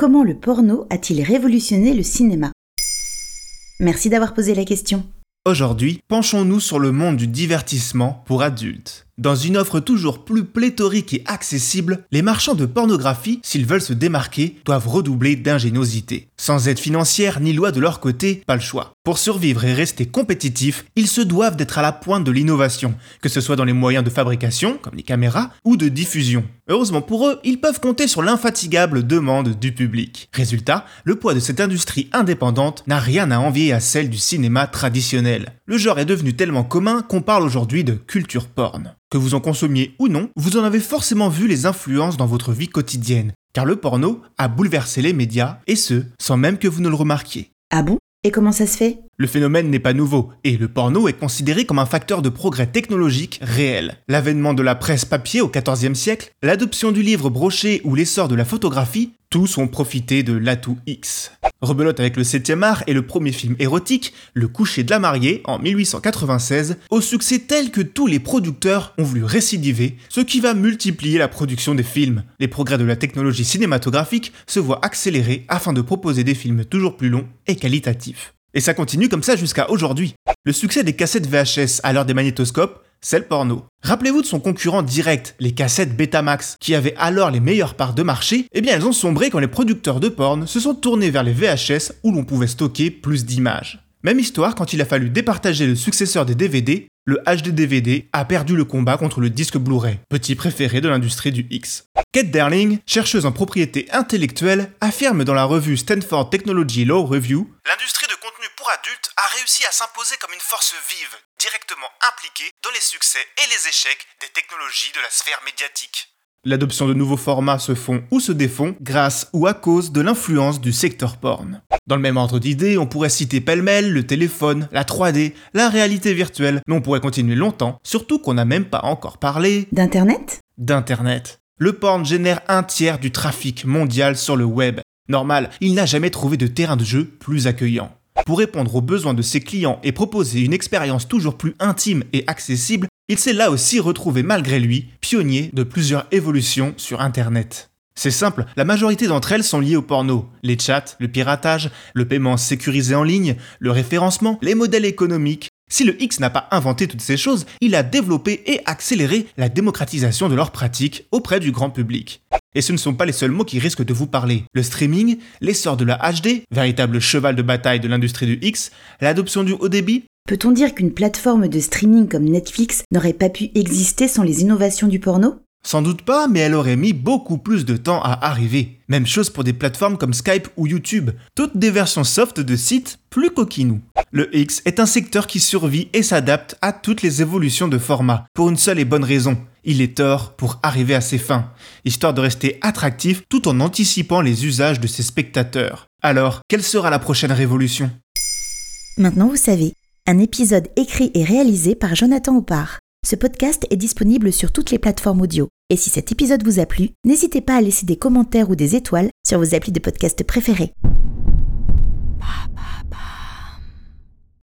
Comment le porno a-t-il révolutionné le cinéma? Merci d'avoir posé la question. Aujourd'hui, penchons-nous sur le monde du divertissement pour adultes. Dans une offre toujours plus pléthorique et accessible, les marchands de pornographie, s'ils veulent se démarquer, doivent redoubler d'ingéniosité. Sans aide financière ni loi de leur côté, pas le choix. Pour survivre et rester compétitifs, ils se doivent d'être à la pointe de l'innovation, que ce soit dans les moyens de fabrication, comme les caméras, ou de diffusion. Heureusement pour eux, ils peuvent compter sur l'infatigable demande du public. Résultat, le poids de cette industrie indépendante n'a rien à envier à celle du cinéma traditionnel. Le genre est devenu tellement commun qu'on parle aujourd'hui de culture porn. Que vous en consommiez ou non, vous en avez forcément vu les influences dans votre vie quotidienne, car le porno a bouleversé les médias, et ce, sans même que vous ne le remarquiez. Ah bon? Et comment ça se fait? Le phénomène n'est pas nouveau, et le porno est considéré comme un facteur de progrès technologique réel. L'avènement de la presse papier au XIVe siècle, l'adoption du livre broché ou l'essor de la photographie, tous ont profité de l'atout X. Rebelote avec le 7e art et le premier film érotique, Le coucher de la mariée, en 1896, au succès tel que tous les producteurs ont voulu récidiver, ce qui va multiplier la production des films. Les progrès de la technologie cinématographique se voient accélérés afin de proposer des films toujours plus longs et qualitatifs. Et ça continue comme ça jusqu'à aujourd'hui. Le succès des cassettes VHS à l'heure des magnétoscopes c'est le porno. Rappelez-vous de son concurrent direct, les cassettes Betamax, qui avaient alors les meilleures parts de marché, eh bien elles ont sombré quand les producteurs de porn se sont tournés vers les VHS où l'on pouvait stocker plus d'images. Même histoire quand il a fallu départager le successeur des DVD, le HD DVD a perdu le combat contre le disque Blu-ray, petit préféré de l'industrie du X. Kate Darling, chercheuse en propriété intellectuelle, affirme dans la revue Stanford Technology Law Review L'industrie de contenu pour adultes a réussi à s'imposer comme une force vive, directement impliquée dans les succès et les échecs des technologies de la sphère médiatique. L'adoption de nouveaux formats se font ou se défont grâce ou à cause de l'influence du secteur porn. Dans le même ordre d'idées, on pourrait citer pêle-mêle le téléphone, la 3D, la réalité virtuelle, mais on pourrait continuer longtemps, surtout qu'on n'a même pas encore parlé D'Internet? d'Internet. Le porn génère un tiers du trafic mondial sur le web. Normal, il n'a jamais trouvé de terrain de jeu plus accueillant. Pour répondre aux besoins de ses clients et proposer une expérience toujours plus intime et accessible, il s'est là aussi retrouvé malgré lui pionnier de plusieurs évolutions sur Internet. C'est simple, la majorité d'entre elles sont liées au porno. Les chats, le piratage, le paiement sécurisé en ligne, le référencement, les modèles économiques. Si le X n'a pas inventé toutes ces choses, il a développé et accéléré la démocratisation de leurs pratiques auprès du grand public. Et ce ne sont pas les seuls mots qui risquent de vous parler. Le streaming, l'essor de la HD, véritable cheval de bataille de l'industrie du X, l'adoption du haut débit, Peut-on dire qu'une plateforme de streaming comme Netflix n'aurait pas pu exister sans les innovations du porno? Sans doute pas, mais elle aurait mis beaucoup plus de temps à arriver. Même chose pour des plateformes comme Skype ou YouTube, toutes des versions soft de sites plus coquinous. Le X est un secteur qui survit et s'adapte à toutes les évolutions de format, pour une seule et bonne raison. Il est tort pour arriver à ses fins, histoire de rester attractif tout en anticipant les usages de ses spectateurs. Alors, quelle sera la prochaine révolution? Maintenant vous savez, un épisode écrit et réalisé par Jonathan Oppard. Ce podcast est disponible sur toutes les plateformes audio. Et si cet épisode vous a plu, n'hésitez pas à laisser des commentaires ou des étoiles sur vos applis de podcast préférés.